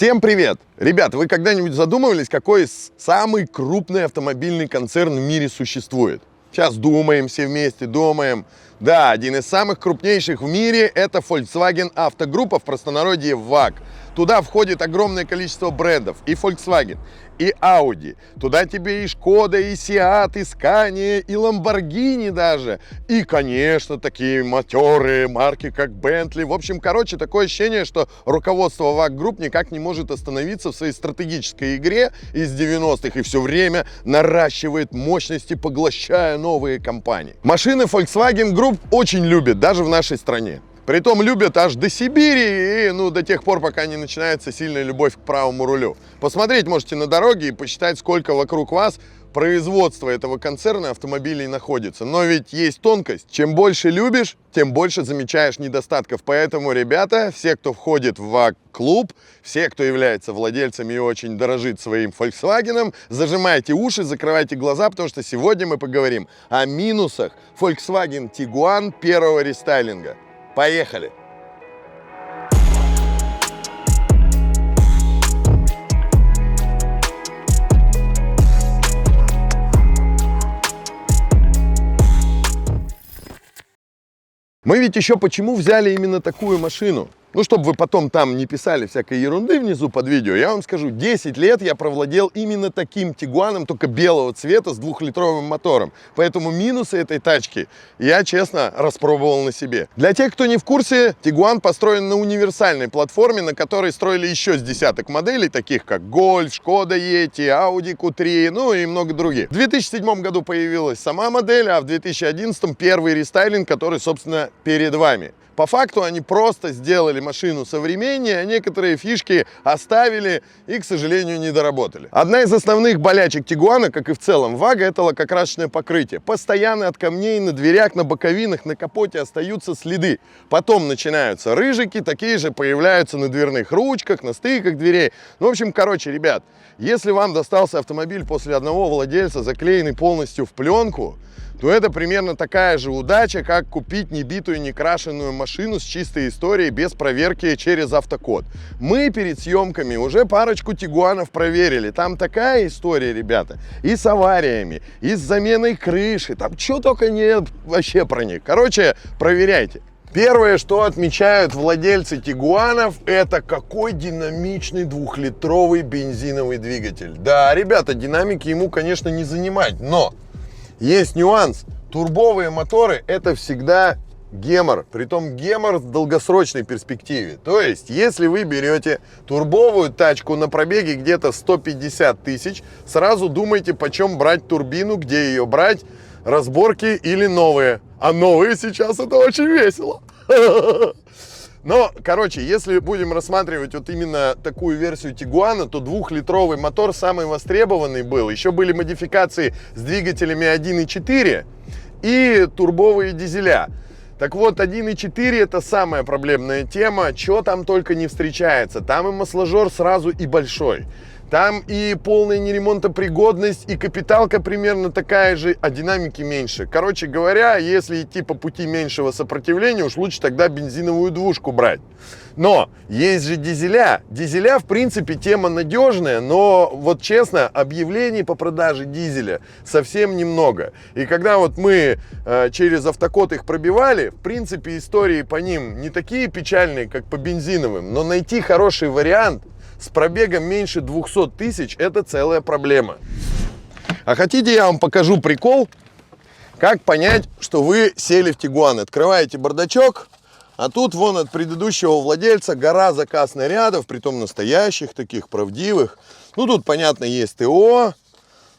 Всем привет! Ребят, вы когда-нибудь задумывались, какой самый крупный автомобильный концерн в мире существует? Сейчас думаем все вместе, думаем. Да, один из самых крупнейших в мире – это Volkswagen Автогруппа, в простонародье ВАГ. Туда входит огромное количество брендов. И Volkswagen, и Audi. Туда тебе и Шкода, и Seat, и Scania, и Lamborghini даже. И, конечно, такие матерые марки, как Bentley. В общем, короче, такое ощущение, что руководство ВАГ Group никак не может остановиться в своей стратегической игре из 90-х и все время наращивает мощности, поглощая новые компании. Машины Volkswagen Group очень любят, даже в нашей стране. Притом любят аж до Сибири и ну, до тех пор, пока не начинается сильная любовь к правому рулю. Посмотреть можете на дороге и посчитать, сколько вокруг вас производства этого концерна автомобилей находится. Но ведь есть тонкость. Чем больше любишь, тем больше замечаешь недостатков. Поэтому, ребята, все, кто входит в ВАГ-клуб, все, кто является владельцами и очень дорожит своим Volkswagen, зажимайте уши, закрывайте глаза, потому что сегодня мы поговорим о минусах Volkswagen Tiguan первого рестайлинга. Поехали! Мы ведь еще почему взяли именно такую машину? Ну, чтобы вы потом там не писали всякой ерунды внизу под видео, я вам скажу, 10 лет я провладел именно таким Тигуаном, только белого цвета с двухлитровым мотором. Поэтому минусы этой тачки я, честно, распробовал на себе. Для тех, кто не в курсе, Тигуан построен на универсальной платформе, на которой строили еще с десяток моделей, таких как Golf, Шкода Yeti, Audi Q3, ну и много других. В 2007 году появилась сама модель, а в 2011 первый рестайлинг, который, собственно, перед вами. По факту они просто сделали машину современнее, а некоторые фишки оставили и, к сожалению, не доработали. Одна из основных болячек Тигуана, как и в целом Вага, это лакокрасочное покрытие. Постоянно от камней на дверях, на боковинах, на капоте остаются следы. Потом начинаются рыжики, такие же появляются на дверных ручках, на стыках дверей. Ну, в общем, короче, ребят, если вам достался автомобиль после одного владельца, заклеенный полностью в пленку, то это примерно такая же удача, как купить небитую, некрашенную машину с чистой историей без проверки через автокод. Мы перед съемками уже парочку тигуанов проверили. Там такая история, ребята, и с авариями, и с заменой крыши. Там что только нет вообще про них. Короче, проверяйте. Первое, что отмечают владельцы Тигуанов, это какой динамичный двухлитровый бензиновый двигатель. Да, ребята, динамики ему, конечно, не занимать, но есть нюанс. Турбовые моторы это всегда гемор, притом гемор в долгосрочной перспективе. То есть, если вы берете турбовую тачку на пробеге где-то 150 тысяч, сразу думайте, почем брать турбину, где ее брать, разборки или новые. А новые сейчас это очень весело. Но, короче, если будем рассматривать вот именно такую версию Тигуана, то двухлитровый мотор самый востребованный был. Еще были модификации с двигателями 1.4 и турбовые дизеля. Так вот, 1.4 это самая проблемная тема, что там только не встречается. Там и масложор сразу и большой. Там и полная неремонтопригодность, и капиталка примерно такая же, а динамики меньше. Короче говоря, если идти по пути меньшего сопротивления, уж лучше тогда бензиновую двушку брать. Но есть же дизеля. Дизеля, в принципе, тема надежная, но вот честно, объявлений по продаже дизеля совсем немного. И когда вот мы э, через автокод их пробивали, в принципе, истории по ним не такие печальные, как по бензиновым, но найти хороший вариант – с пробегом меньше 200 тысяч это целая проблема. А хотите я вам покажу прикол, как понять, что вы сели в Тигуан. Открываете бардачок, а тут вон от предыдущего владельца гора заказ нарядов, притом настоящих, таких правдивых. Ну тут, понятно, есть ТО,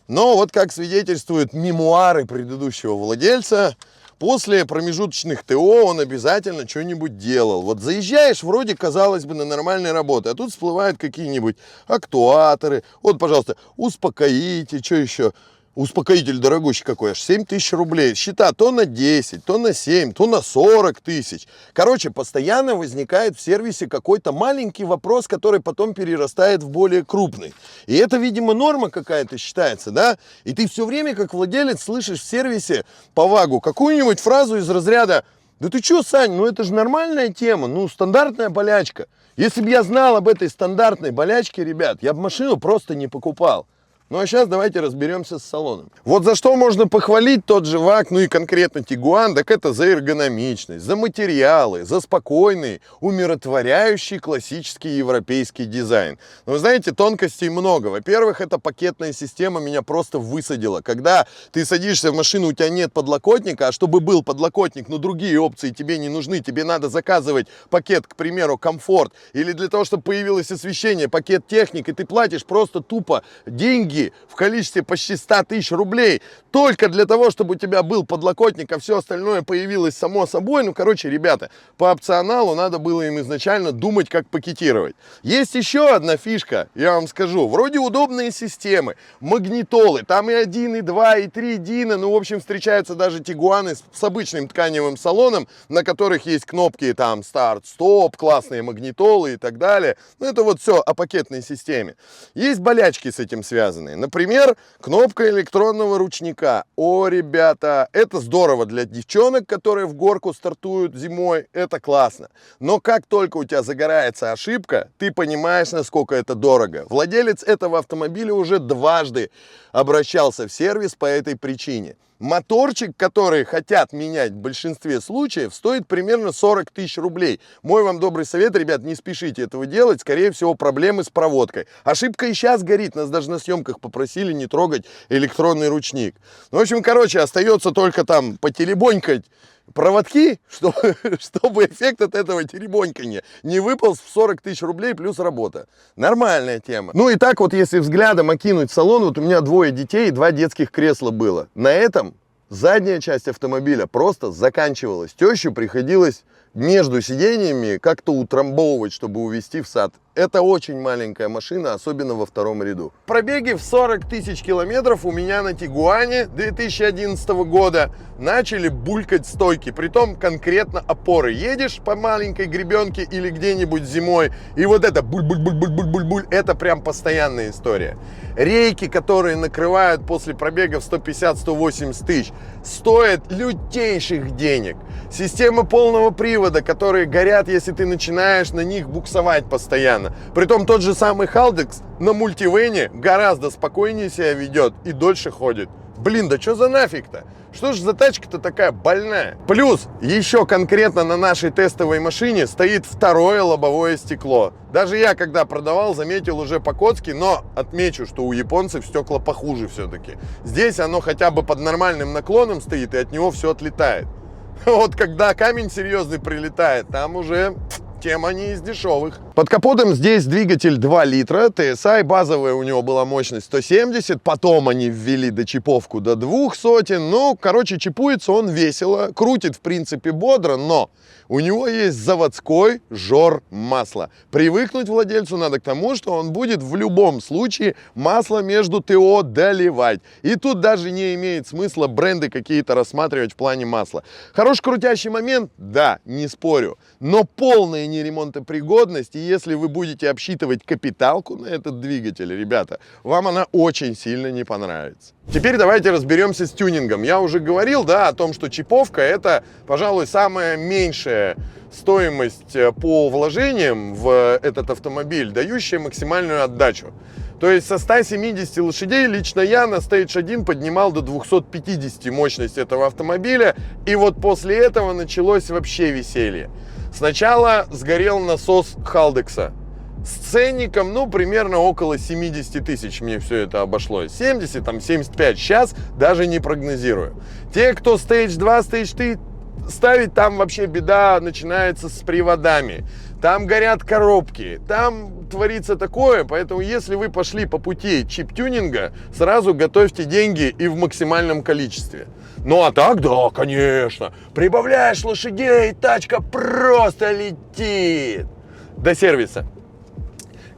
но вот как свидетельствуют мемуары предыдущего владельца, После промежуточных ТО он обязательно что-нибудь делал. Вот заезжаешь, вроде, казалось бы, на нормальной работе, а тут всплывают какие-нибудь актуаторы. Вот, пожалуйста, успокоите, что еще? Успокоитель дорогущий какой, аж 7 тысяч рублей. Счета то на 10, то на 7, то на 40 тысяч. Короче, постоянно возникает в сервисе какой-то маленький вопрос, который потом перерастает в более крупный. И это, видимо, норма какая-то считается, да? И ты все время, как владелец, слышишь в сервисе по вагу какую-нибудь фразу из разряда «Да ты что, Сань, ну это же нормальная тема, ну стандартная болячка». Если бы я знал об этой стандартной болячке, ребят, я бы машину просто не покупал. Ну а сейчас давайте разберемся с салоном. Вот за что можно похвалить тот же ВАК, ну и конкретно Тигуан, так это за эргономичность, за материалы, за спокойный, умиротворяющий классический европейский дизайн. Но вы знаете, тонкостей много. Во-первых, эта пакетная система меня просто высадила. Когда ты садишься в машину, у тебя нет подлокотника, а чтобы был подлокотник, но другие опции тебе не нужны, тебе надо заказывать пакет, к примеру, комфорт, или для того, чтобы появилось освещение, пакет техник, и ты платишь просто тупо деньги в количестве почти 100 тысяч рублей только для того, чтобы у тебя был подлокотник, а все остальное появилось само собой. Ну, короче, ребята, по опционалу надо было им изначально думать, как пакетировать. Есть еще одна фишка, я вам скажу. Вроде удобные системы, магнитолы, там и 1, и 2, и 3 дина, ну, в общем, встречаются даже тигуаны с, с обычным тканевым салоном, на которых есть кнопки там старт, стоп, классные магнитолы и так далее. Ну, это вот все о пакетной системе. Есть болячки с этим связанные. Например, кнопка электронного ручника. О, ребята, это здорово для девчонок, которые в горку стартуют зимой. Это классно. Но как только у тебя загорается ошибка, ты понимаешь, насколько это дорого. Владелец этого автомобиля уже дважды обращался в сервис по этой причине. Моторчик, который хотят менять в большинстве случаев, стоит примерно 40 тысяч рублей. Мой вам добрый совет, ребят, не спешите этого делать. Скорее всего, проблемы с проводкой. Ошибка и сейчас горит. Нас даже на съемках попросили не трогать электронный ручник. Ну, в общем, короче, остается только там потелебонькать проводки, чтобы, чтобы эффект от этого теребоньканья не выполз в 40 тысяч рублей плюс работа. Нормальная тема. Ну и так вот, если взглядом окинуть салон, вот у меня двое детей два детских кресла было. На этом задняя часть автомобиля просто заканчивалась. Тещу приходилось между сидениями как-то утрамбовывать, чтобы увезти в сад. Это очень маленькая машина, особенно во втором ряду. Пробеги в 40 тысяч километров у меня на Тигуане 2011 года начали булькать стойки. Притом конкретно опоры. Едешь по маленькой гребенке или где-нибудь зимой, и вот это буль-буль-буль-буль-буль-буль, это прям постоянная история. Рейки, которые накрывают после пробега в 150-180 тысяч, стоят лютейших денег. Системы полного привода, которые горят, если ты начинаешь на них буксовать постоянно. Притом тот же самый Халдекс на мультивене гораздо спокойнее себя ведет и дольше ходит. Блин, да что за нафиг-то? Что ж за тачка-то такая больная? Плюс, еще конкретно на нашей тестовой машине стоит второе лобовое стекло. Даже я, когда продавал, заметил уже по-коцки, но отмечу, что у японцев стекла похуже все-таки. Здесь оно хотя бы под нормальным наклоном стоит, и от него все отлетает. Вот когда камень серьезный прилетает, там уже тема не из дешевых. Под капотом здесь двигатель 2 литра, TSI, базовая у него была мощность 170, потом они ввели дочиповку до двух сотен. Ну, короче, чипуется он весело, крутит, в принципе, бодро, но у него есть заводской жор масла. Привыкнуть владельцу надо к тому, что он будет в любом случае масло между ТО доливать. И тут даже не имеет смысла бренды какие-то рассматривать в плане масла. Хороший крутящий момент? Да, не спорю. Но полная неремонтопригодность, и если вы будете обсчитывать капиталку на этот двигатель, ребята, вам она очень сильно не понравится. Теперь давайте разберемся с тюнингом. Я уже говорил, да, о том, что чиповка это, пожалуй, самая меньшая стоимость э, по вложениям в этот автомобиль, дающая максимальную отдачу. То есть со 170 лошадей лично я на Stage 1 поднимал до 250 мощность этого автомобиля. И вот после этого началось вообще веселье. Сначала сгорел насос Халдекса. С ценником, ну, примерно около 70 тысяч мне все это обошлось. 70, там, 75. Сейчас даже не прогнозирую. Те, кто Stage 2, Stage 3 ставить, там вообще беда начинается с приводами. Там горят коробки, там творится такое, поэтому если вы пошли по пути чип-тюнинга, сразу готовьте деньги и в максимальном количестве. Ну а так, да, конечно, прибавляешь лошадей, тачка просто летит до сервиса.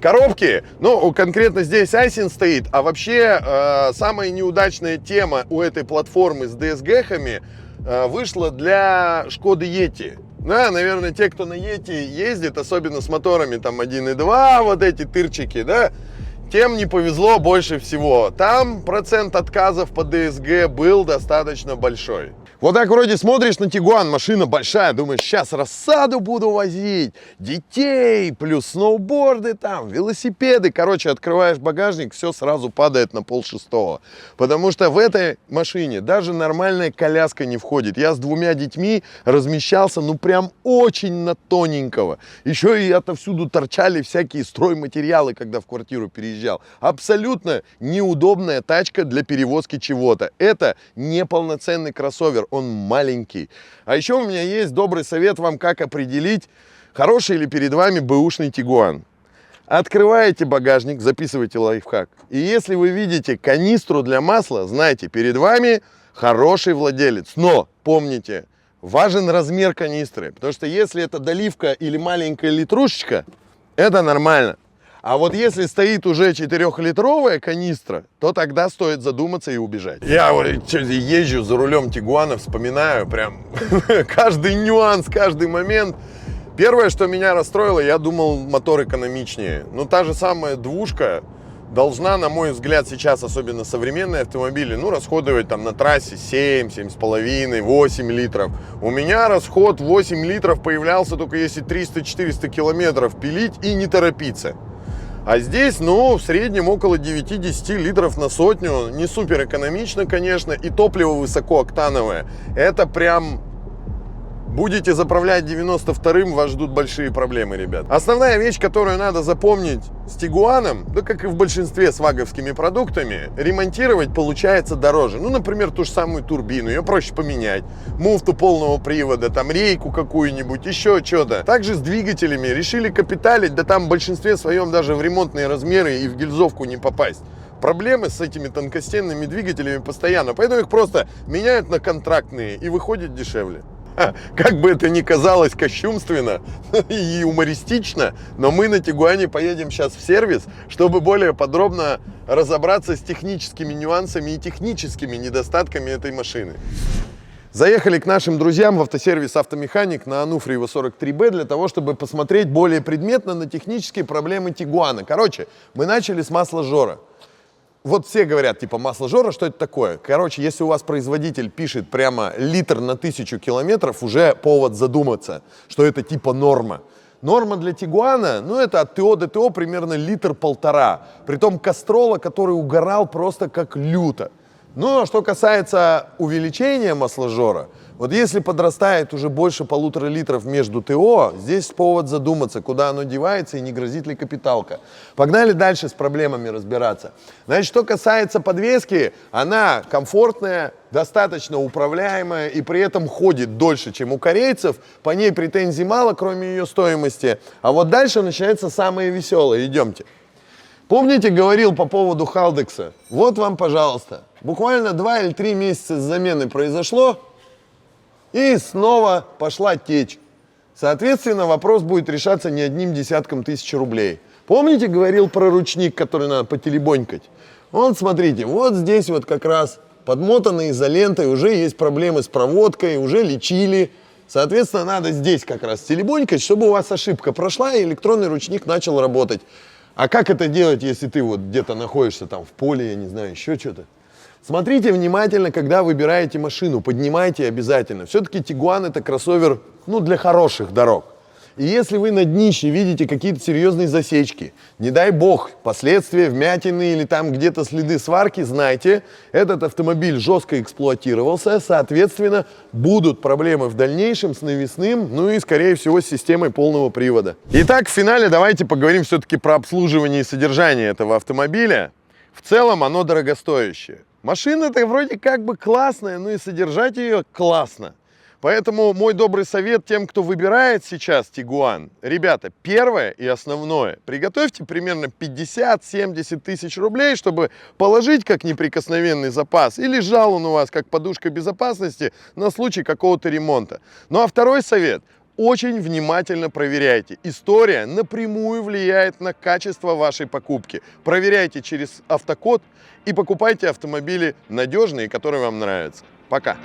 Коробки, ну, конкретно здесь Айсин стоит, а вообще э, самая неудачная тема у этой платформы с DSG-хами э, вышла для Шкоды Yeti. Да, наверное, те, кто на Yeti ездит, особенно с моторами там 1.2, вот эти тырчики, да, тем не повезло больше всего. Там процент отказов по ДСГ был достаточно большой. Вот так вроде смотришь на Тигуан, машина большая, думаешь, сейчас рассаду буду возить, детей, плюс сноуборды там, велосипеды. Короче, открываешь багажник, все сразу падает на пол шестого. Потому что в этой машине даже нормальная коляска не входит. Я с двумя детьми размещался, ну прям очень на тоненького. Еще и отовсюду торчали всякие стройматериалы, когда в квартиру переезжал. Абсолютно неудобная тачка для перевозки чего-то. Это неполноценный кроссовер он маленький. А еще у меня есть добрый совет вам, как определить, хороший ли перед вами бэушный Тигуан. Открываете багажник, записывайте лайфхак. И если вы видите канистру для масла, знайте, перед вами хороший владелец. Но помните, важен размер канистры. Потому что если это доливка или маленькая литрушечка, это нормально. А вот если стоит уже 4-литровая канистра, то тогда стоит задуматься и убежать. Я вот езжу за рулем Тигуана, вспоминаю прям каждый нюанс, каждый момент. Первое, что меня расстроило, я думал, мотор экономичнее. Ну, та же самая двушка должна, на мой взгляд, сейчас, особенно современные автомобили, ну, расходовать там на трассе 7, 7,5, 8 литров. У меня расход 8 литров появлялся только если 300-400 километров пилить и не торопиться. А здесь, ну, в среднем около 9-10 литров на сотню. Не супер экономично, конечно, и топливо высокооктановое. Это прям Будете заправлять 92-м, вас ждут большие проблемы, ребят. Основная вещь, которую надо запомнить с Тигуаном, да как и в большинстве с ваговскими продуктами, ремонтировать получается дороже. Ну, например, ту же самую турбину, ее проще поменять, муфту полного привода, там рейку какую-нибудь, еще что-то. Также с двигателями решили капиталить, да там в большинстве своем даже в ремонтные размеры и в гильзовку не попасть проблемы с этими тонкостенными двигателями постоянно, поэтому их просто меняют на контрактные и выходит дешевле. Как бы это ни казалось кощунственно и юмористично, но мы на Тигуане поедем сейчас в сервис, чтобы более подробно разобраться с техническими нюансами и техническими недостатками этой машины. Заехали к нашим друзьям в автосервис «Автомеханик» на Ануфриева 43Б для того, чтобы посмотреть более предметно на технические проблемы Тигуана. Короче, мы начали с масла Жора вот все говорят, типа, масло жора, что это такое? Короче, если у вас производитель пишет прямо литр на тысячу километров, уже повод задуматься, что это типа норма. Норма для Тигуана, ну, это от ТО до ТО примерно литр-полтора. Притом Кастрола, который угорал просто как люто. Ну, а что касается увеличения масложора, вот если подрастает уже больше полутора литров между ТО, здесь повод задуматься, куда оно девается и не грозит ли капиталка. Погнали дальше с проблемами разбираться. Значит, что касается подвески, она комфортная, достаточно управляемая и при этом ходит дольше, чем у корейцев. По ней претензий мало, кроме ее стоимости. А вот дальше начинается самое веселое. Идемте. Помните, говорил по поводу Халдекса? Вот вам, пожалуйста. Буквально два или три месяца с замены произошло, и снова пошла течь. Соответственно, вопрос будет решаться не одним десятком тысяч рублей. Помните, говорил про ручник, который надо потелебонькать? Вот, смотрите, вот здесь вот как раз подмотанной изолентой, уже есть проблемы с проводкой, уже лечили. Соответственно, надо здесь как раз телебонькать, чтобы у вас ошибка прошла и электронный ручник начал работать. А как это делать, если ты вот где-то находишься там в поле, я не знаю, еще что-то? Смотрите внимательно, когда выбираете машину, поднимайте обязательно. Все-таки Тигуан это кроссовер, ну, для хороших дорог. И если вы на днище видите какие-то серьезные засечки, не дай бог, последствия, вмятины или там где-то следы сварки, знайте, этот автомобиль жестко эксплуатировался, соответственно, будут проблемы в дальнейшем с навесным, ну и, скорее всего, с системой полного привода. Итак, в финале давайте поговорим все-таки про обслуживание и содержание этого автомобиля. В целом оно дорогостоящее. Машина-то вроде как бы классная, но и содержать ее классно. Поэтому мой добрый совет тем, кто выбирает сейчас Тигуан. Ребята, первое и основное, приготовьте примерно 50-70 тысяч рублей, чтобы положить как неприкосновенный запас. И лежал он у вас как подушка безопасности на случай какого-то ремонта. Ну а второй совет очень внимательно проверяйте. История напрямую влияет на качество вашей покупки. Проверяйте через автокод и покупайте автомобили надежные, которые вам нравятся. Пока!